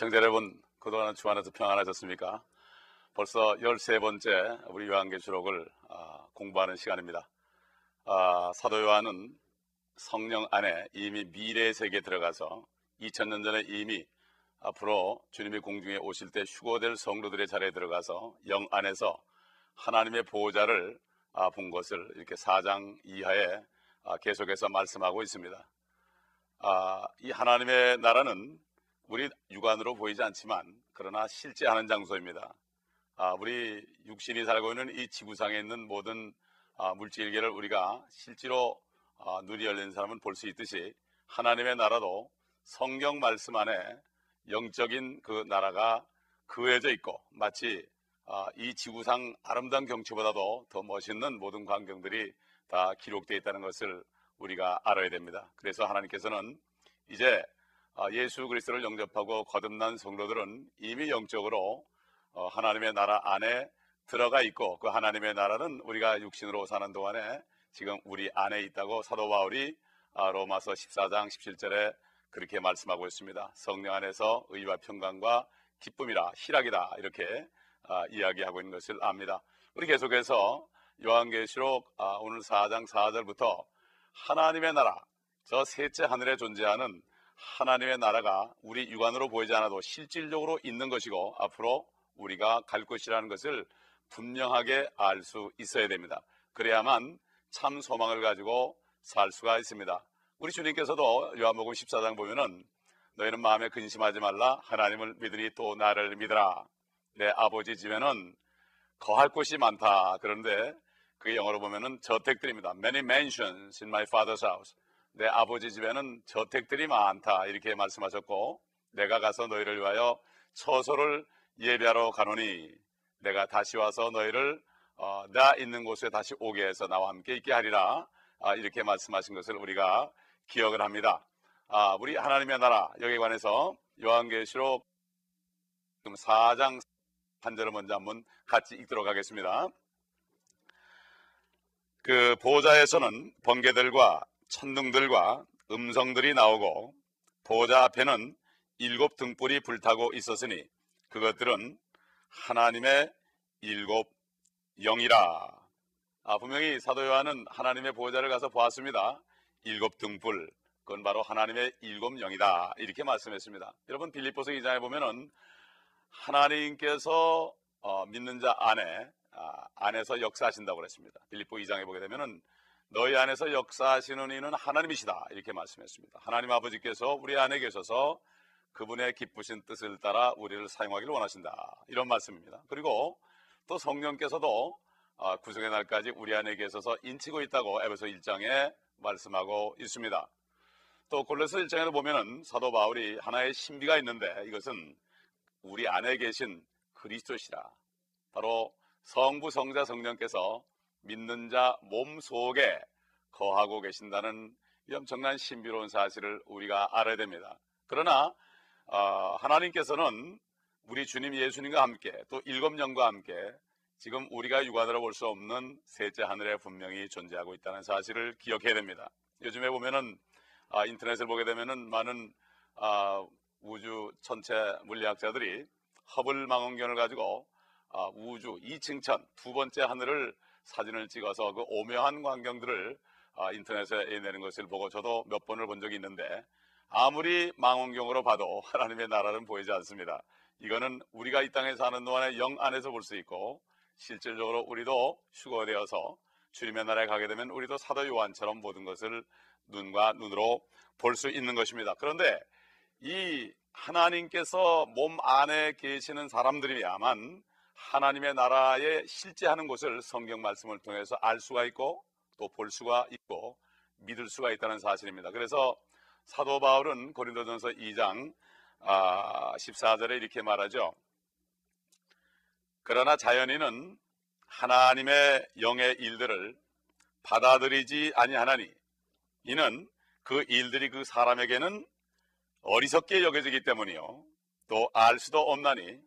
시청자 여러분, 그동안 주안에서 평안하셨습니까? 벌써 13번째 우리 요한계시록을 아, 공부하는 시간입니다. 아, 사도 요한은 성령 안에 이미 미래의 세계에 들어가서 2000년 전에 이미 앞으로 주님이 공중에 오실 때 휴거될 성도들의 자리에 들어가서 영 안에서 하나님의 보호자를 아, 본 것을 이렇게 4장 이하에 아, 계속해서 말씀하고 있습니다. 아, 이 하나님의 나라는 우리 육안으로 보이지 않지만 그러나 실제 하는 장소입니다. 아, 우리 육신이 살고 있는 이 지구상에 있는 모든 아, 물질계를 우리가 실제로 아, 눈이 열린 사람은 볼 수 있듯이 하나님의 나라도 성경 말씀 안에 영적인 그 나라가 그해져 있고 마치 아, 이 지구상 아름다운 경치보다도 더 멋있는 모든 광경들이 다 기록되어 있다는 것을 우리가 알아야 됩니다. 그래서 하나님께서는 이제 아, 예수 그리스도를 영접하고 거듭난 성도들은 이미 영적으로 어, 하나님의 나라 안에 들어가 있고 그 하나님의 나라는 우리가 육신으로 사는 동안에 지금 우리 안에 있다고 사도 바울이 아, 로마서 14장 17절에 그렇게 말씀하고 있습니다. 성령 안에서 의와 평강과 기쁨이라 희락이다 이렇게 아, 이야기하고 있는 것을 압니다. 우리 계속해서 요한계시록 오늘 4장 4절부터 하나님의 나라 저 셋째 하늘에 존재하는 하나님의 나라가 우리 육안으로 보이지 않아도 실질적으로 있는 것이고 앞으로 우리가 갈 것이라는 것을 분명하게 알 수 있어야 됩니다. 그래야만 참 소망을 가지고 살 수가 있습니다. 우리 주님께서도 요한복음 14장 보면은 너희는 마음에 근심하지 말라 하나님을 믿으니 또 나를 믿으라 내 아버지 집에는 거할 곳이 많다 그런데 그 영어로 보면은 저택들입니다. Many mansions in my father's house. 내 아버지 집에는 저택들이 많다 이렇게 말씀하셨고 내가 가서 너희를 위하여 처소를 예배하러 가노니 내가 다시 와서 너희를 어, 나 있는 곳에 다시 오게 해서 나와 함께 있게 하리라 아, 이렇게 말씀하신 것을 우리가 기억을 합니다. 아, 우리 하나님의 나라 여기에 관해서 요한계시록 4장 한 절을 먼저 한번 같이 읽도록 하겠습니다. 그 보좌에서는 번개들과 천둥들과 음성들이 나오고 보좌 앞에는 일곱 등불이 불타고 있었으니 그것들은 하나님의 일곱 영이라. 아, 분명히 사도 요한은 하나님의 보좌를 가서 보았습니다. 일곱 등불, 그건 바로 하나님의 일곱 영이다. 이렇게 말씀했습니다. 여러분 빌립보서 2장에 보면은 하나님께서 어, 믿는 자 안에 아, 안에서 역사하신다고 그랬습니다. 빌립보 2장에 보게 되면은 너희 안에서 역사하시는 이는 하나님이시다 이렇게 말씀했습니다. 하나님 아버지께서 우리 안에 계셔서 그분의 기쁘신 뜻을 따라 우리를 사용하기를 원하신다 이런 말씀입니다. 그리고 또 성령께서도 아, 구속의 날까지 우리 안에 계셔서 인치고 있다고 에베소 1장에 말씀하고 있습니다. 또 골로새 1장에도 보면은 사도 바울이 하나의 신비가 있는데 이것은 우리 안에 계신 그리스도시라. 바로 성부 성자 성령께서 믿는 자 몸 속에 거하고 계신다는 이 엄청난 신비로운 사실을 우리가 알아야 됩니다. 그러나 어, 하나님께서는 우리 주님 예수님과 함께 또 일곱 영과 함께 지금 우리가 육안으로 볼 수 없는 셋째 하늘에 분명히 존재하고 있다는 사실을 기억해야 됩니다. 요즘에 보면은 아, 인터넷을 보게 되면은 많은 아, 우주 천체 물리학자들이 허블 망원경을 가지고 아, 우주 이층천 두 번째 하늘을 사진을 찍어서 그 오묘한 광경들을 아, 인터넷에 내는 것을 보고 저도 몇 번을 본 적이 있는데 아무리 망원경으로 봐도 하나님의 나라는 보이지 않습니다. 이거는 우리가 이 땅에 사는 동안에 영 안에서 볼 수 있고 실질적으로 우리도 휴거되어서 주님의 나라에 가게 되면 우리도 사도 요한처럼 모든 것을 눈과 눈으로 볼 수 있는 것입니다. 그런데 이 하나님께서 몸 안에 계시는 사람들이야만 하나님의 나라에 실제하는 것을 성경 말씀을 통해서 알 수가 있고 또 볼 수가 있고 믿을 수가 있다는 사실입니다. 그래서 사도 바울은 고린도전서 2장 14절에 아, 이렇게 말하죠. 그러나 자연인은 하나님의 영의 일들을 받아들이지 아니하나니 이는 그 일들이 그 사람에게는 어리석게 여겨지기 때문이요 또 알 수도 없나니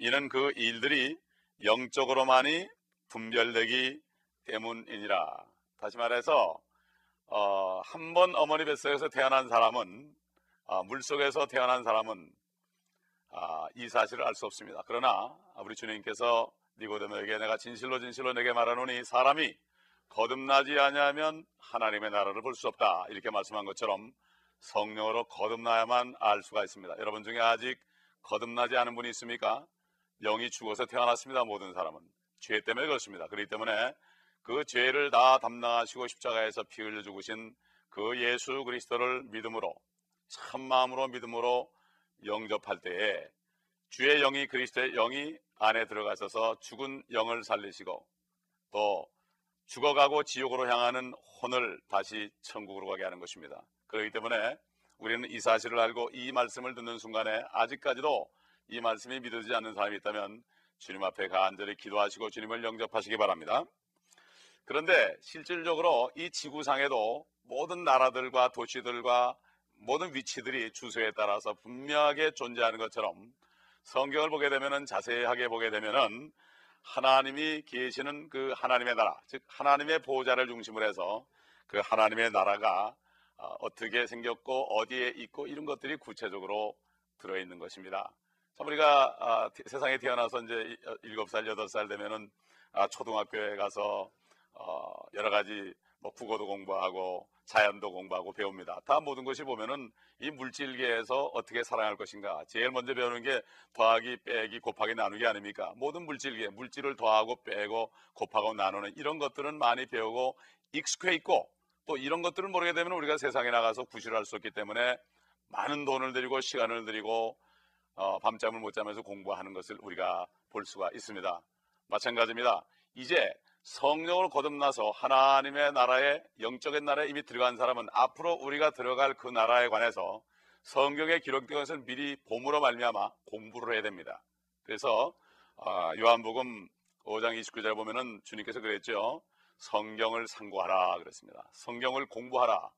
이는 그 일들이 영적으로만이 분별되기 때문이니라. 다시 말해서 어, 한 번 어머니 뱃속에서 태어난 사람은 어, 물속에서 태어난 사람은 아, 이 사실을 알 수 없습니다. 그러나 우리 주님께서 니고데모에게 내가 진실로 진실로 내게 말하노니 사람이 거듭나지 아니하면 하나님의 나라를 볼 수 없다 이렇게 말씀한 것처럼 성령으로 거듭나야만 알 수가 있습니다. 여러분 중에 아직 거듭나지 않은 분이 있습니까? 영이 죽어서 태어났습니다. 모든 사람은 죄 때문에 그렇습니다. 그렇기 때문에 그 죄를 다 담당하시고 십자가에서 피 흘려 죽으신 그 예수 그리스도를 믿음으로 참 마음으로 믿음으로 영접할 때에 주의 영이 그리스도의 영이 안에 들어가셔서 죽은 영을 살리시고 또 죽어가고 지옥으로 향하는 혼을 다시 천국으로 가게 하는 것입니다. 그렇기 때문에 우리는 이 사실을 알고 이 말씀을 듣는 순간에 아직까지도 이 말씀이 믿어지지 않는 사람이 있다면 주님 앞에 간절히 기도하시고 주님을 영접하시기 바랍니다. 그런데 실질적으로 이 지구상에도 모든 나라들과 도시들과 모든 위치들이 주소에 따라서 분명하게 존재하는 것처럼 성경을 보게 되면은 자세하게 보게 되면은 하나님이 계시는 그 하나님의 나라, 즉 하나님의 보호자를 중심으로 해서 그 하나님의 나라가 어, 어떻게 생겼고 어디에 있고 이런 것들이 구체적으로 들어 있는 것입니다. 참 우리가 아, 세상에 태어나서 이제 일곱 살 여덟 살 되면은 아, 초등학교에 가서 어, 여러 가지 뭐 국어도 공부하고 자연도 공부하고 배웁니다. 다 모든 것이 보면은 이 물질계에서 어떻게 살아갈 것인가. 제일 먼저 배우는 게 더하기, 빼기, 곱하기, 나누기 아닙니까? 모든 물질계, 물질을 더하고 빼고 곱하고 나누는 이런 것들은 많이 배우고 익숙해 있고 또 이런 것들을 모르게 되면 우리가 세상에 나가서 구실을 할수 없기 때문에 많은 돈을 들이고 시간을 들이고 어, 밤잠을 못 자면서 공부하는 것을 우리가 볼 수가 있습니다. 마찬가지입니다. 이제 성령으로 거듭나서 하나님의 나라에 영적인 나라에 이미 들어간 사람은 앞으로 우리가 들어갈 그 나라에 관해서 성경에 기록된 것을 미리 봄으로 말미암아 공부를 해야 됩니다. 그래서 아, 요한복음 5장 29절 보면은 주님께서 그랬죠. 성경을 상고하라 그랬습니다. 성경을 공부하라.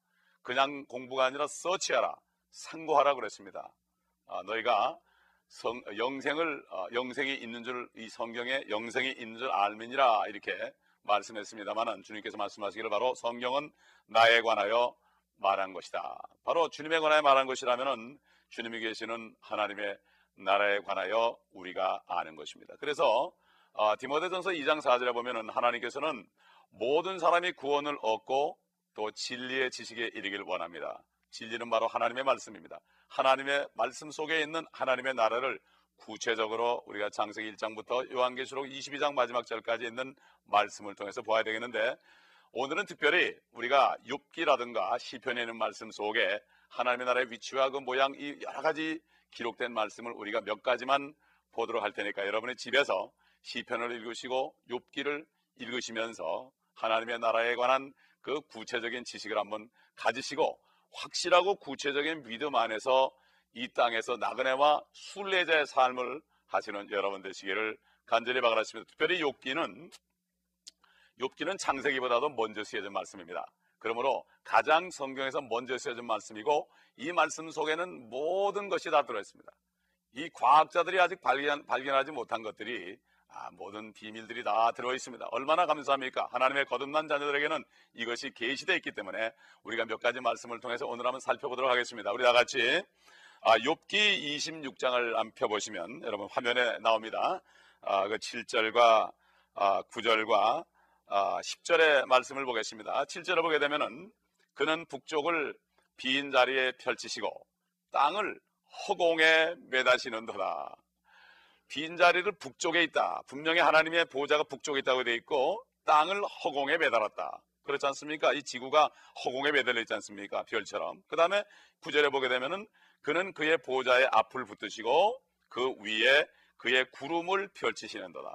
그냥 공부가 아니라 서치하라. 상고하라 그랬습니다. 아, 너희가 성, 영생을 어, 영생이 있는 줄 이 성경에 영생이 있는 줄 알면이라 이렇게 말씀했습니다만은 주님께서 말씀하시기를 바로 성경은 나에 관하여 말한 것이다. 바로 주님에 관하여 말한 것이라면은 주님이 계시는 하나님의 나라에 관하여 우리가 아는 것입니다. 그래서 어, 디모데전서 2장 4절에 보면은 하나님께서는 모든 사람이 구원을 얻고 또 진리의 지식에 이르기를 원합니다. 진리는 바로 하나님의 말씀입니다. 하나님의 말씀 속에 있는 하나님의 나라를 구체적으로 우리가 창세기 1장부터 요한계시록 22장 마지막 절까지 있는 말씀을 통해서 보아야 되겠는데 오늘은 특별히 우리가 욥기라든가 시편에 있는 말씀 속에 하나님의 나라의 위치와 그 모양 이 여러 가지 기록된 말씀을 우리가 몇 가지만 보도록 할 테니까 여러분의 집에서 시편을 읽으시고 욥기를 읽으시면서 하나님의 나라에 관한 그 구체적인 지식을 한번 가지시고 확실하고 구체적인 믿음 안에서 이 땅에서 나그네와 순례자의 삶을 하시는 여러분 되시기를 간절히 바라십니다. 특별히 욥기는 욥기는 창세기보다도 먼저 쓰여진 말씀입니다. 그러므로 가장 성경에서 먼저 쓰여진 말씀이고 이 말씀 속에는 모든 것이 다 들어 있습니다. 이 과학자들이 아직 발견, 발견하지 못한 것들이 아, 모든 비밀들이 다 들어 있습니다. 얼마나 감사합니까? 하나님의 거듭난 자녀들에게는 이것이 계시되어 있기 때문에 우리가 몇 가지 말씀을 통해서 오늘 한번 살펴보도록 하겠습니다. 우리 다 같이 아, 욥기 26장을 안 펴 보시면 여러분 화면에 나옵니다. 아, 그 7절과 아, 9절과 아, 10절의 말씀을 보겠습니다. 7절을 보게 되면은 그는 북쪽을 빈 자리에 펼치시고 땅을 허공에 매다시는도다. 빈자리를 북쪽에 있다. 분명히 하나님의 보호자가 북쪽에 있다고 되어 있고 땅을 허공에 매달았다. 그렇지 않습니까? 이 지구가 허공에 매달려 있지 않습니까? 별처럼. 그 다음에 구절에 보게 되면은 그는 그의 보호자의 앞을 붙드시고 그 위에 그의 구름을 펼치시는도다.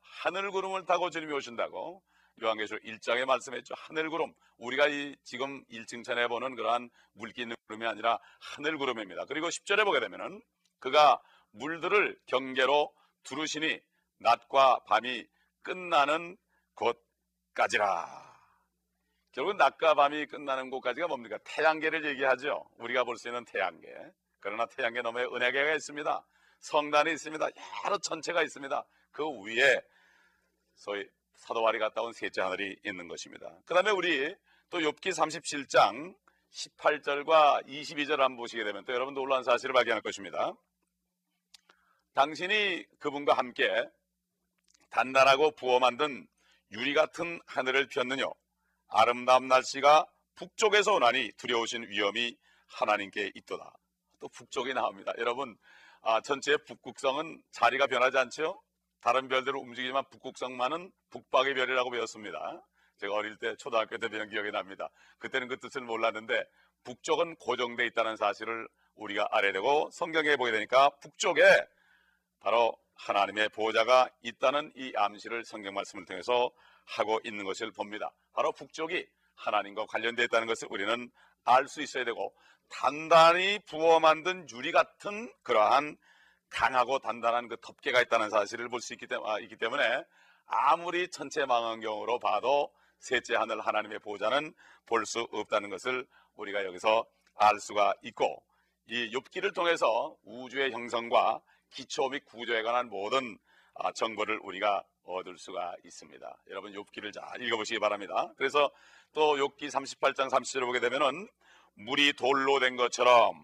하늘 구름을 타고 주님이 오신다고 요한계시록 1장에 말씀했죠. 하늘 구름. 우리가 이 지금 1층천에 보는 그러한 물기 있는 구름이 아니라 하늘 구름입니다. 그리고 10절에 보게 되면은 그가 물들을 경계로 두르시니 낮과 밤이 끝나는 곳까지라. 결국 낮과 밤이 끝나는 곳까지가 뭡니까? 태양계를 얘기하죠. 우리가 볼 수 있는 태양계. 그러나 태양계 너머에 은혜계가 있습니다. 성단이 있습니다. 여러 천체가 있습니다. 그 위에 소위 사도와리 갔다 온 셋째 하늘이 있는 것입니다. 그 다음에 우리 또 욥기 37장 18절과 22절 한번 보시게 되면 또 여러분 놀라운 사실을 발견할 것입니다. 당신이 그분과 함께 단단하고 부어 만든 유리 같은 하늘을 폈느뇨. 아름다운 날씨가 북쪽에서 오나니 두려우신 위험이 하나님께 있도다. 또 북쪽이 나옵니다. 여러분, 아, 전체 북극성은 자리가 변하지 않죠? 다른 별들은 움직이지만 북극성만은 북박의 별이라고 배웠습니다. 제가 어릴 때 초등학교 때 배운 기억이 납니다. 그때는 그 뜻을 몰랐는데 북쪽은 고정돼 있다는 사실을 우리가 알아야 되고 성경에 보게 되니까 북쪽에 바로 하나님의 보호자가 있다는 이 암시를 성경 말씀을 통해서 하고 있는 것을 봅니다. 바로 북쪽이 하나님과 관련되어 있다는 것을 우리는 알 수 있어야 되고 단단히 부어 만든 유리 같은 그러한 강하고 단단한 그 덮개가 있다는 사실을 볼 수 있기, 아, 있기 때문에 아무리 천체 망원경으로 봐도 셋째 하늘 하나님의 보호자는 볼 수 없다는 것을 우리가 여기서 알 수가 있고 이 욥기를 통해서 우주의 형성과 기초 및 구조에 관한 모든 아, 정보를 우리가 얻을 수가 있습니다. 여러분 욥기를 잘 읽어보시기 바랍니다. 그래서 또 욥기 38장 30절을 보게 되면은 물이 돌로 된 것처럼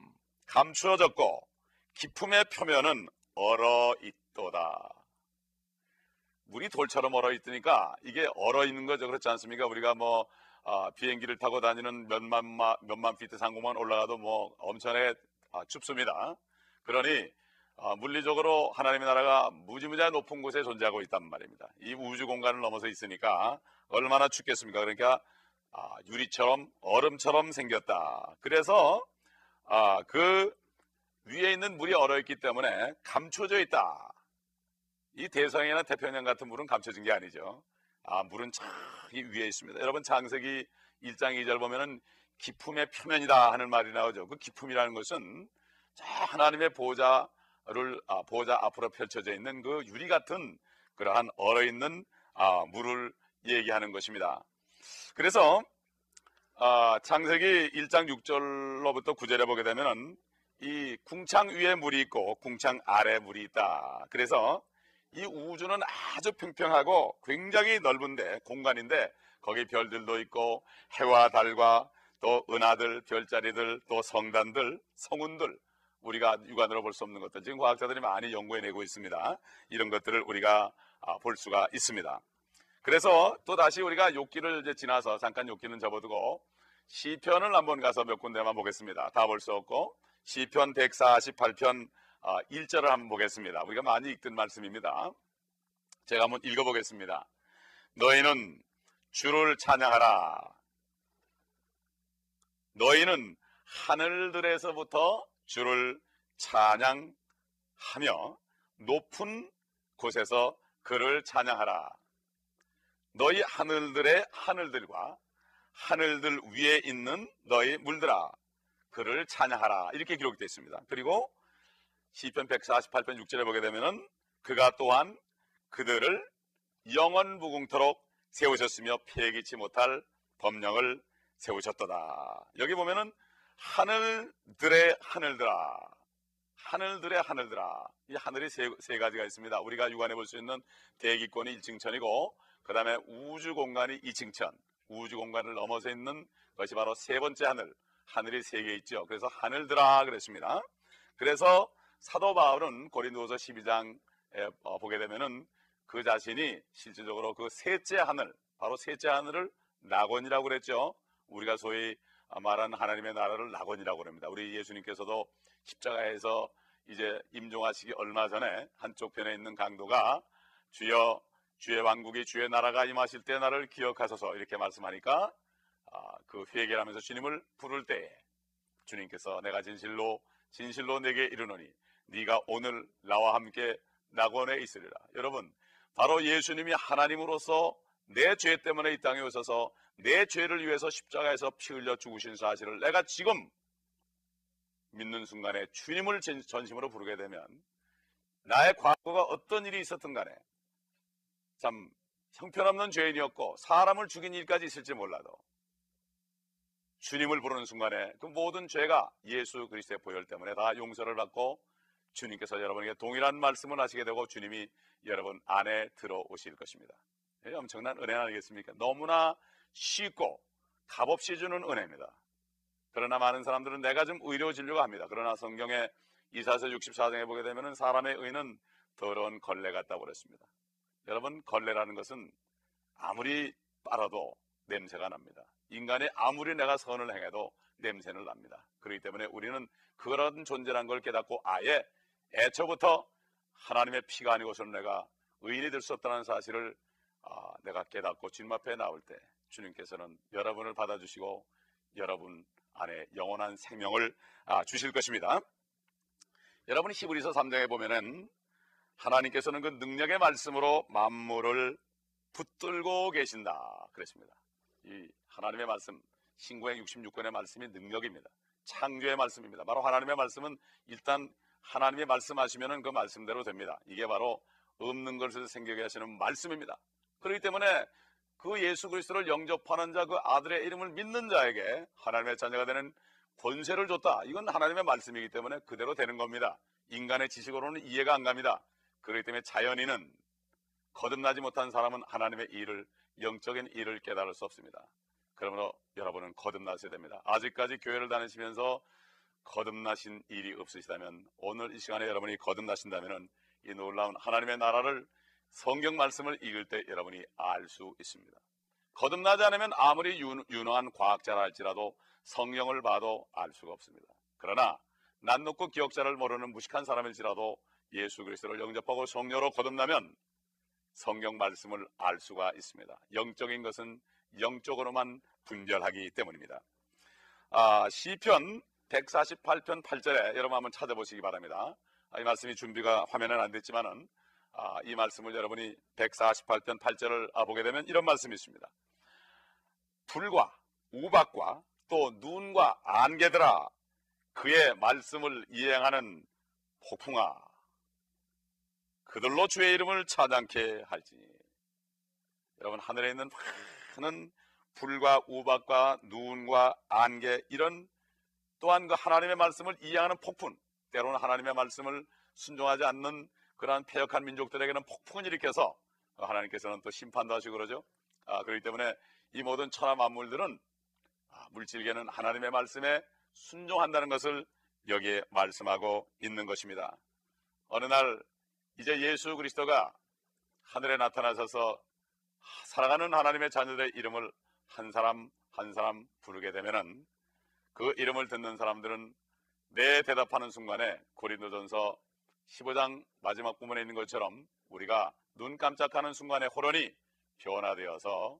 감추어졌고 기품의 표면은 얼어 있도다. 물이 돌처럼 얼어 있으니까 이게 얼어 있는 거죠. 그렇지 않습니까? 우리가 뭐 아, 비행기를 타고 다니는 몇만 마, 몇만 피트 상공만 올라가도 뭐 엄청나게 아, 춥습니다. 그러니 아, 물리적으로 하나님의 나라가 무지무지한 높은 곳에 존재하고 있단 말입니다. 이 우주 공간을 넘어서 있으니까 얼마나 춥겠습니까? 그러니까 아, 유리처럼 얼음처럼 생겼다. 그래서 아, 그 위에 있는 물이 얼어있기 때문에 감춰져 있다. 이 대서양이나 태평양 같은 물은 감춰진 게 아니죠. 아, 물은 저기 위에 있습니다. 여러분 창세기 1장 2절 보면은 기품의 표면이다 하는 말이 나오죠. 그 기품이라는 것은 하나님의 보좌 를 아, 보좌 앞으로 펼쳐져 있는 그 유리 같은 그러한 얼어 있는 아, 물을 얘기하는 것입니다. 그래서 아, 창세기 1장 6절로부터 9절에 보게 되면은 이 궁창 위에 물이 있고 궁창 아래 물이 있다. 그래서 이 우주는 아주 평평하고 굉장히 넓은데 공간인데 거기 별들도 있고 해와 달과 또 은하들, 별자리들, 또 성단들, 성운들 우리가 육안으로 볼 수 없는 것들 지금 과학자들이 많이 연구해내고 있습니다. 이런 것들을 우리가 아, 볼 수가 있습니다. 그래서 또 다시 우리가 욕기를 이제 지나서 잠깐 욕기는 접어두고 시편을 한번 가서 몇 군데만 보겠습니다. 다 볼 수 없고 시편 148편 1절을 한번 보겠습니다. 우리가 많이 읽던 말씀입니다. 제가 한번 읽어보겠습니다. 너희는 주를 찬양하라. 너희는 하늘들에서부터 주를 찬양하며 높은 곳에서 그를 찬양하라. 너희 하늘들의 하늘들과 하늘들 위에 있는 너희 물들아 그를 찬양하라. 이렇게 기록되어 있습니다. 그리고 시편 148편 6절에 보게 되면은 그가 또한 그들을 영원 무궁토록 세우셨으며 폐기치 못할 법령을 세우셨도다. 여기 보면은 하늘들의 하늘들아 하늘들의 하늘들아 이 하늘이 세, 세 가지가 있습니다. 우리가 육안해 볼수 있는 대기권이 1층천이고 그 다음에 우주 공간이 2층천 우주 공간을 넘어서 있는 것이 바로 세 번째 하늘 하늘이 세 개 있죠. 그래서 하늘들아 그랬습니다. 그래서 사도 바울은 고린도서 12장에 어, 보게 되면은 그 자신이 실질적으로 그 셋째 하늘, 바로 셋째 하늘을 낙원이라고 그랬죠. 우리가 소위 말하는 하나님의 나라를 낙원이라고 그럽니다. 우리 예수님께서도 십자가에서 이제 임종하시기 얼마 전에 한쪽 편에 있는 강도가 주여 주의 왕국이 주의 나라가 임하실 때 나를 기억하소서 이렇게 말씀하니까 아, 그 회개를 하면서 주님을 부를 때에 주님께서 내가 진실로 진실로 내게 이르노니 네가 오늘 나와 함께 낙원에 있으리라. 여러분, 바로 예수님이 하나님으로서 내 죄 때문에 이 땅에 오셔서 내 죄를 위해서 십자가에서 피 흘려 죽으신 사실을 내가 지금 믿는 순간에 주님을 전심으로 부르게 되면 나의 과거가 어떤 일이 있었든 간에 참 형편없는 죄인이었고 사람을 죽인 일까지 있을지 몰라도 주님을 부르는 순간에 그 모든 죄가 예수 그리스도의 보혈 때문에 다 용서를 받고 주님께서 여러분에게 동일한 말씀을 하시게 되고 주님이 여러분 안에 들어오실 것입니다. 엄청난 은혜 아니겠습니까? 너무나 쉽고 값없이 주는 은혜입니다. 그러나 많은 사람들은 내가 좀 의료지려고 합니다. 그러나 성경에 이사서 64장에 보게 되면 사람의 의는 더러운 걸레 같다 그랬습니다. 여러분 걸레라는 것은 아무리 빨아도 냄새가 납니다. 인간이 아무리 내가 선을 행해도 냄새를 납니다. 그렇기 때문에 우리는 그런 존재란 걸 깨닫고 아예 애초부터 하나님의 피가 아니고서는 내가 의인이 될 수 없다는 사실을 아, 내가 깨닫고 주님 앞에 나올 때 주님께서는 여러분을 받아주시고 여러분 안에 영원한 생명을 아, 주실 것입니다. 여러분 히브리서 3장에 보면은 하나님께서는 그 능력의 말씀으로 만물을 붙들고 계신다 그랬습니다. 이 하나님의 말씀 신구의 66권의 말씀이 능력입니다. 창조의 말씀입니다. 바로 하나님의 말씀은 일단 하나님이 말씀하시면 그 말씀대로 됩니다. 이게 바로 없는 것을 생기게 하시는 말씀입니다. 그렇기 때문에 그 예수 그리스도를 영접하는 자, 그 아들의 이름을 믿는 자에게 하나님의 자녀가 되는 권세를 줬다. 이건 하나님의 말씀이기 때문에 그대로 되는 겁니다. 인간의 지식으로는 이해가 안 갑니다. 그렇기 때문에 자연인은 거듭나지 못한 사람은 하나님의 일을 영적인 일을 깨달을 수 없습니다. 그러므로 여러분은 거듭나셔야 됩니다. 아직까지 교회를 다니시면서 거듭나신 일이 없으시다면 오늘 이 시간에 여러분이 거듭나신다면 이 놀라운 하나님의 나라를 성경 말씀을 읽을 때 여러분이 알 수 있습니다. 거듭나지 않으면 아무리 유능한 과학자라 할지라도 성경을 봐도 알 수가 없습니다. 그러나 난 놓고 기억자를 모르는 무식한 사람일지라도 예수 그리스도를 영접하고 성녀로 거듭나면 성경 말씀을 알 수가 있습니다. 영적인 것은 영적으로만 분별하기 때문입니다. 아, 시편 148편 8절에 여러분 한번 찾아보시기 바랍니다. 아, 이 말씀이 준비가 화면에는 안 됐지만은 아, 이 말씀을 여러분이 148편 8절을 아, 보게 되면 이런 말씀이 있습니다. 불과 우박과 또 눈과 안개들아 그의 말씀을 이행하는 폭풍아 그들로 주의 이름을 찬양케 할지니 여러분 하늘에 있는 많은 불과 우박과 눈과 안개 이런 또한 그 하나님의 말씀을 이해하는 폭풍 때로는 하나님의 말씀을 순종하지 않는 그러한 폐역한 민족들에게는 폭풍을 일으켜서 하나님께서는 또 심판도 하시고 그러죠. 아, 그렇기 때문에 이 모든 천하 만물들은 아, 물질계는 하나님의 말씀에 순종한다는 것을 여기에 말씀하고 있는 것입니다. 어느 날 이제 예수 그리스도가 하늘에 나타나셔서 살아가는 하나님의 자녀들의 이름을 한 사람 한 사람 부르게 되면은 그 이름을 듣는 사람들은 내 대답하는 순간에 고린도전서 15장 마지막 부분에 있는 것처럼 우리가 눈 깜짝하는 순간에 호련이 변화되어서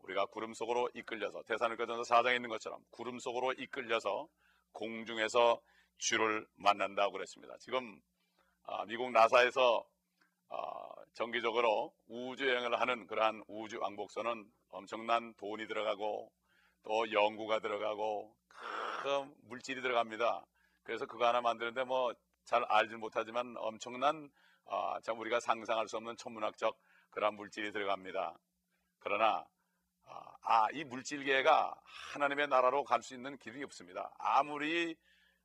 우리가 구름 속으로 이끌려서 대산을거전서 4장에 있는 것처럼 구름 속으로 이끌려서 공중에서 주를 만난다고 그랬습니다. 지금 아, 미국 나사에서 아, 정기적으로 우주 여행을 하는 그러한 우주 왕복선은 엄청난 돈이 들어가고 또 연구가 들어가고 큰 물질이 들어갑니다. 그래서 그거 하나 만드는데 뭐 잘 알지 못하지만 엄청난 아, 참 우리가 상상할 수 없는 천문학적 그러한 물질이 들어갑니다. 그러나 아, 아, 이 물질계가 하나님의 나라로 갈 수 있는 길이 없습니다. 아무리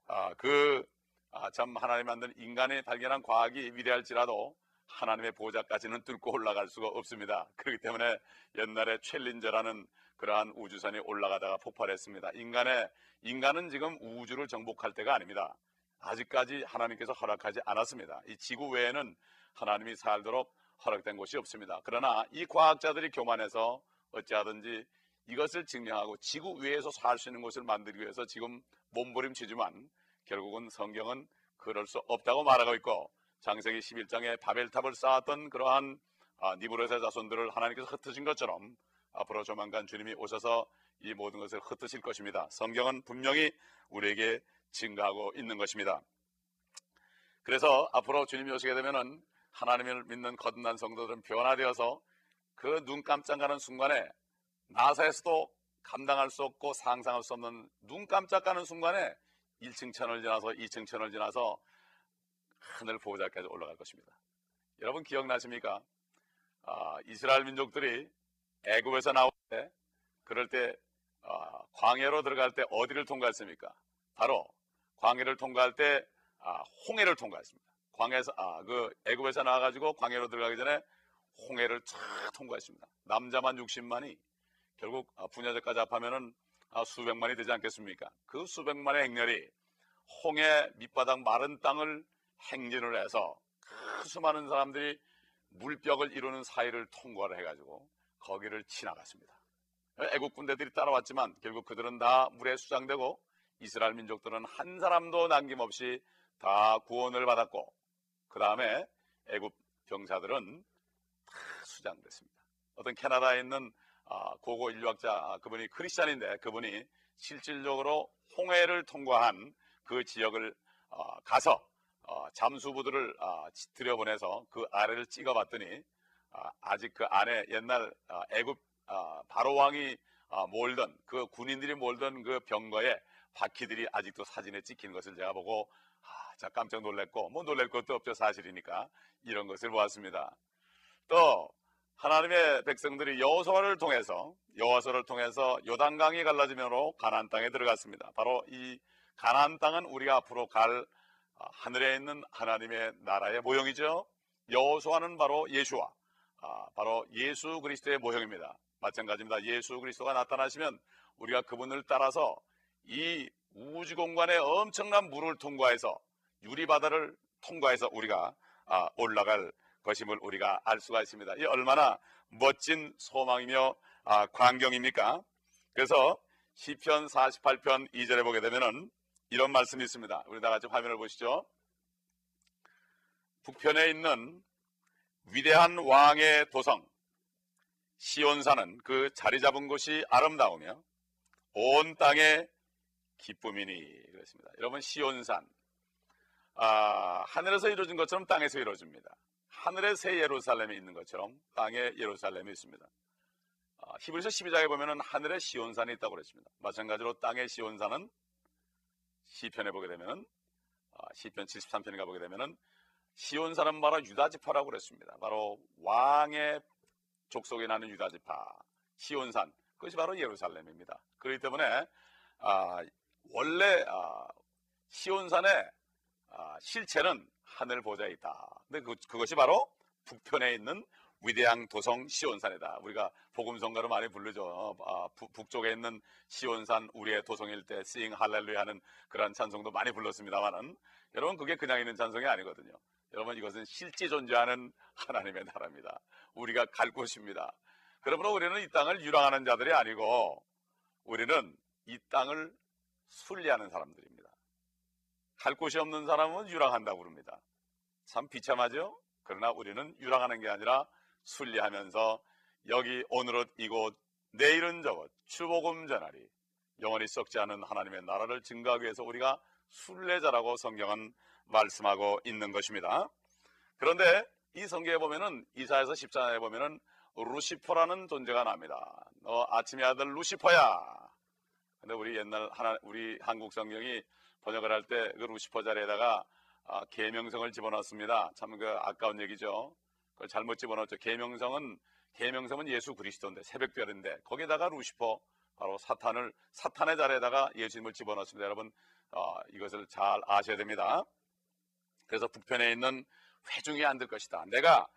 아, 그, 아, 참 하나님 만든 인간이 발견한 과학이 위대할지라도 하나님의 보좌까지는 뚫고 올라갈 수가 없습니다. 그렇기 때문에 옛날에 챌린저라는 그러한 우주선이 올라가다가 폭발했습니다. 인간의 인간은 지금 우주를 정복할 때가 아닙니다. 아직까지 하나님께서 허락하지 않았습니다. 이 지구 외에는 하나님이 살도록 허락된 곳이 없습니다. 그러나 이 과학자들이 교만해서 어찌하든지 이것을 증명하고 지구 위에서 살 수 있는 곳을 만들기 위해서 지금 몸부림치지만 결국은 성경은 그럴 수 없다고 말하고 있고 장세기 11장에 바벨탑을 쌓았던 그러한 아, 니브롯의 자손들을 하나님께서 흩으신 것처럼 앞으로 조만간 주님이 오셔서 이 모든 것을 흩으실 것입니다. 성경은 분명히 우리에게 증가하고 있는 것입니다. 그래서 앞으로 주님이 오시게 되면은 하나님을 믿는 거듭난 성도들은 변화되어서 그 눈 깜짝하는 순간에 나사에서도 감당할 수 없고 상상할 수 없는 눈 깜짝하는 순간에 1층 천을 지나서 2층 천을 지나서 하늘 보호자까지 올라갈 것입니다. 여러분 기억나십니까? 아, 이스라엘 민족들이 애굽에서 나올 때 그럴 때 아, 광해로 들어갈 때 어디를 통과했습니까? 바로 광해를 통과할 때 아, 홍해를 통과했습니다. 광해에서 아, 그 애굽에서 나와 가지고 광해로 들어가기 전에 홍해를 쫙 통과했습니다. 남자만 60만이 결국 아, 분야제까지 합하면은 아, 수백만이 되지 않겠습니까? 그 수백만의 행렬이 홍해 밑바닥 마른 땅을 행진을 해서 그 수많은 사람들이 물벽을 이루는 사이를 통과를 해가지고 거기를 지나갔습니다. 애국 군대들이 따라왔지만 결국 그들은 다 물에 수장되고 이스라엘 민족들은 한 사람도 남김없이 다 구원을 받았고 그 다음에 애국 병사들은 다 수장됐습니다. 어떤 캐나다에 있는 아, 고고 인류학자 아, 그분이 크리스찬인데 그분이 실질적으로 홍해를 통과한 그 지역을 어, 가서 어, 잠수부들을 어, 들여보내서 그 아래를 찍어봤더니 아직 그 안에 옛날 애굽 바로 왕이 몰던 그 군인들이 몰던 그 병거에 바퀴들이 아직도 사진에 찍힌 것을 제가 보고 아, 자 깜짝 놀랐고 뭐 놀랄 것도 없죠 사실이니까 이런 것을 보았습니다. 또 하나님의 백성들이 여호수아를 통해서 여호수아를 통해서 요단강이 갈라지면으로 가나안 땅에 들어갔습니다. 바로 이 가나안 땅은 우리가 앞으로 갈 아, 하늘에 있는 하나님의 나라의 모형이죠. 여호수아는 바로 예수와 아, 바로 예수 그리스도의 모형입니다. 마찬가지입니다. 예수 그리스도가 나타나시면 우리가 그분을 따라서 이 우주 공간의 엄청난 물을 통과해서 유리 바다를 통과해서 우리가 아, 올라갈 것임을 우리가 알 수가 있습니다. 이 얼마나 멋진 소망이며 광경입니까? 그래서 시편 48편 2절에 보게 되면은 이런 말씀이 있습니다. 우리 다 같이 화면을 보시죠. 북편에 있는 위대한 왕의 도성 시온산은 그 자리 잡은 곳이 아름다우며 온 땅의 기쁨이니 그렇습니다. 여러분 시온산 아, 하늘에서 이루어진 것처럼 땅에서 이루어집니다. 하늘의 새 예루살렘이 있는 것처럼 땅에 예루살렘이 있습니다. 아, 히브리서 12장에 보면 하늘에 시온산이 있다고 그랬습니다. 마찬가지로 땅의 시온산은 시편에 보게 되면은 아, 시편 73편에 보게 되면은 시온 사람 바로 유다 지파라고 그랬습니다. 바로 왕의 족속에 나는 유다 지파 시온산 그것이 바로 예루살렘입니다. 그렇기 때문에 아, 원래 아, 시온산의 아, 실체는 하늘 보좌에 있다. 근데 그, 그것이 바로 북편에 있는 위대한 도성 시온산이다. 우리가 복음성가로 많이 부르죠. 아, 북쪽에 있는 시온산 우리의 도성일 때 싱 할렐루야 하는 그런 찬송도 많이 불렀습니다만은 여러분 그게 그냥 있는 찬송이 아니거든요. 여러분 이것은 실제 존재하는 하나님의 나라입니다. 우리가 갈 곳입니다. 그러므로 우리는 이 땅을 유랑하는 자들이 아니고 우리는 이 땅을 순리하는 사람들입니다. 갈 곳이 없는 사람은 유랑한다고 그럽니다. 참 비참하죠? 그러나 우리는 유랑하는 게 아니라 순리하면서 여기 오늘은 이곳 내일은 저곳 추복음 전하리 영원히 썩지 않은 하나님의 나라를 증가하기 위해서 우리가 순례자라고 성경은 말씀하고 있는 것입니다. 그런데 이 성경에 보면은 이사에서 14장에 보면은 루시퍼라는 존재가 납니다. 너 아침의 아들 루시퍼야. 근데 우리 옛날 하나 우리 한국 성경이 번역을 할 때 그 루시퍼 자리에다가 아, 계명성을 집어넣습니다. 참 그 아까운 얘기죠. 그걸 잘못 집어넣었죠. 계명성은 계명성은 예수 그리스도인데 새벽별인데 거기다가 루시퍼 바로 사탄을 사탄의 자리에다가 예수님을 집어넣습니다. 여러분 어, 이것을 잘 아셔야 됩니다. 그래서 북편에 있는 회중이 안 될 것이다. 내가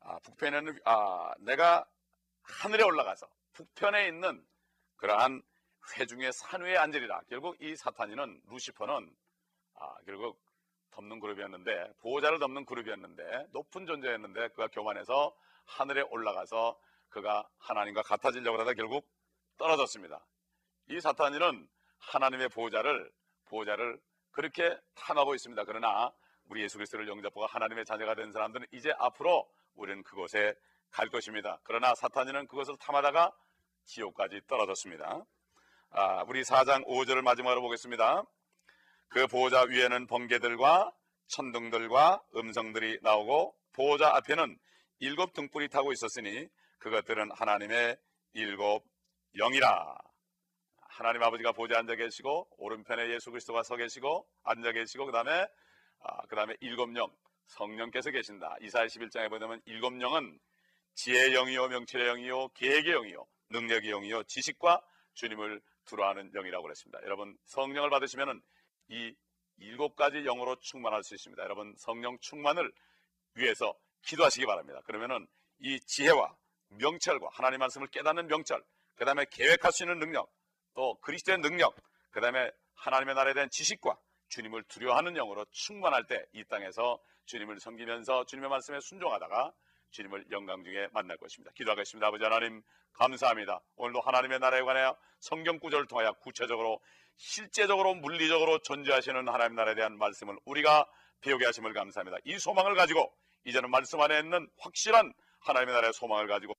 아, 북편에는 아, 내가 하늘에 올라가서 북편에 있는 그러한 회중의 산 위에 앉으리라. 결국 이 사탄이는 루시퍼는 아, 결국 덮는 그룹이었는데 보호자를 덮는 그룹이었는데 높은 존재였는데 그가 교만해서 하늘에 올라가서 그가 하나님과 같아지려고 하다 결국 떨어졌습니다. 이 사탄이는 하나님의 보호자를 보호자를 그렇게 탐하고 있습니다. 그러나 우리 예수 그리스도를 영접하고 하나님의 자녀가 된 사람들은 이제 앞으로 우리는 그곳에 갈 것입니다. 그러나 사탄이는 그것을 탐하다가 지옥까지 떨어졌습니다. 아, 우리 4장 5절을 마지막으로 보겠습니다. 그 보호자 위에는 번개들과 천둥들과 음성들이 나오고 보호자 앞에는 일곱 등불이 타고 있었으니 그것들은 하나님의 일곱 영이라. 하나님 아버지가 보좌 앉아 계시고 오른편에 예수 그리스도가 서 계시고 앉아 계시고 그다음에 아, 그다음에 일곱 영 성령께서 계신다. 이사야 11장에 보면 일곱 영은 지혜의 영이요 명철의 영이요 계획의 영이요 능력의 영이요 지식과 주님을 두려워하는 영이라고 그랬습니다. 여러분 성령을 받으시면은 이 일곱 가지 영으로 충만할 수 있습니다. 여러분 성령 충만을 위해서 기도하시기 바랍니다. 그러면은 이 지혜와 명철과 하나님 말씀을 깨닫는 명철, 그 다음에 계획할 수 있는 능력, 또 그리스도의 능력, 그 다음에 하나님의 나라에 대한 지식과 주님을 두려워하는 영으로 충만할 때 이 땅에서 주님을 섬기면서 주님의 말씀에 순종하다가 주님을 영광 중에 만날 것입니다. 기도하겠습니다. 아버지 하나님 감사합니다. 오늘도 하나님의 나라에 관하여 성경 구절을 통하여 구체적으로 실제적으로 물리적으로 존재하시는 하나님 나라에 대한 말씀을 우리가 배우게 하심을 감사합니다. 이 소망을 가지고 이제는 말씀 안에 있는 확실한 하나님의 나라의 소망을 가지고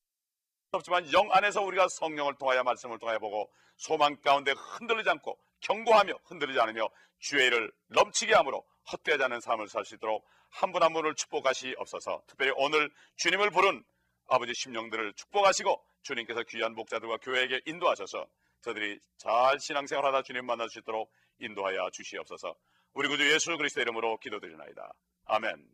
없지만 영 안에서 우리가 성령을 통하여 말씀을 통하여 보고 소망 가운데 흔들리지 않고 경고하며 흔들리지 않으며 주의 일을 넘치게 함으로 헛되지 않은 삶을 살 수 있도록 한분한 분을 축복하시옵소서 특별히 오늘 주님을 부른 아버지 심령들을 축복하시고 주님께서 귀한 목자들과 교회에게 인도하셔서 저들이 잘 신앙생활하다 주님 만날 수 있도록 인도하여 주시옵소서. 우리 구주 예수 그리스도 이름으로 기도드리나이다. 아멘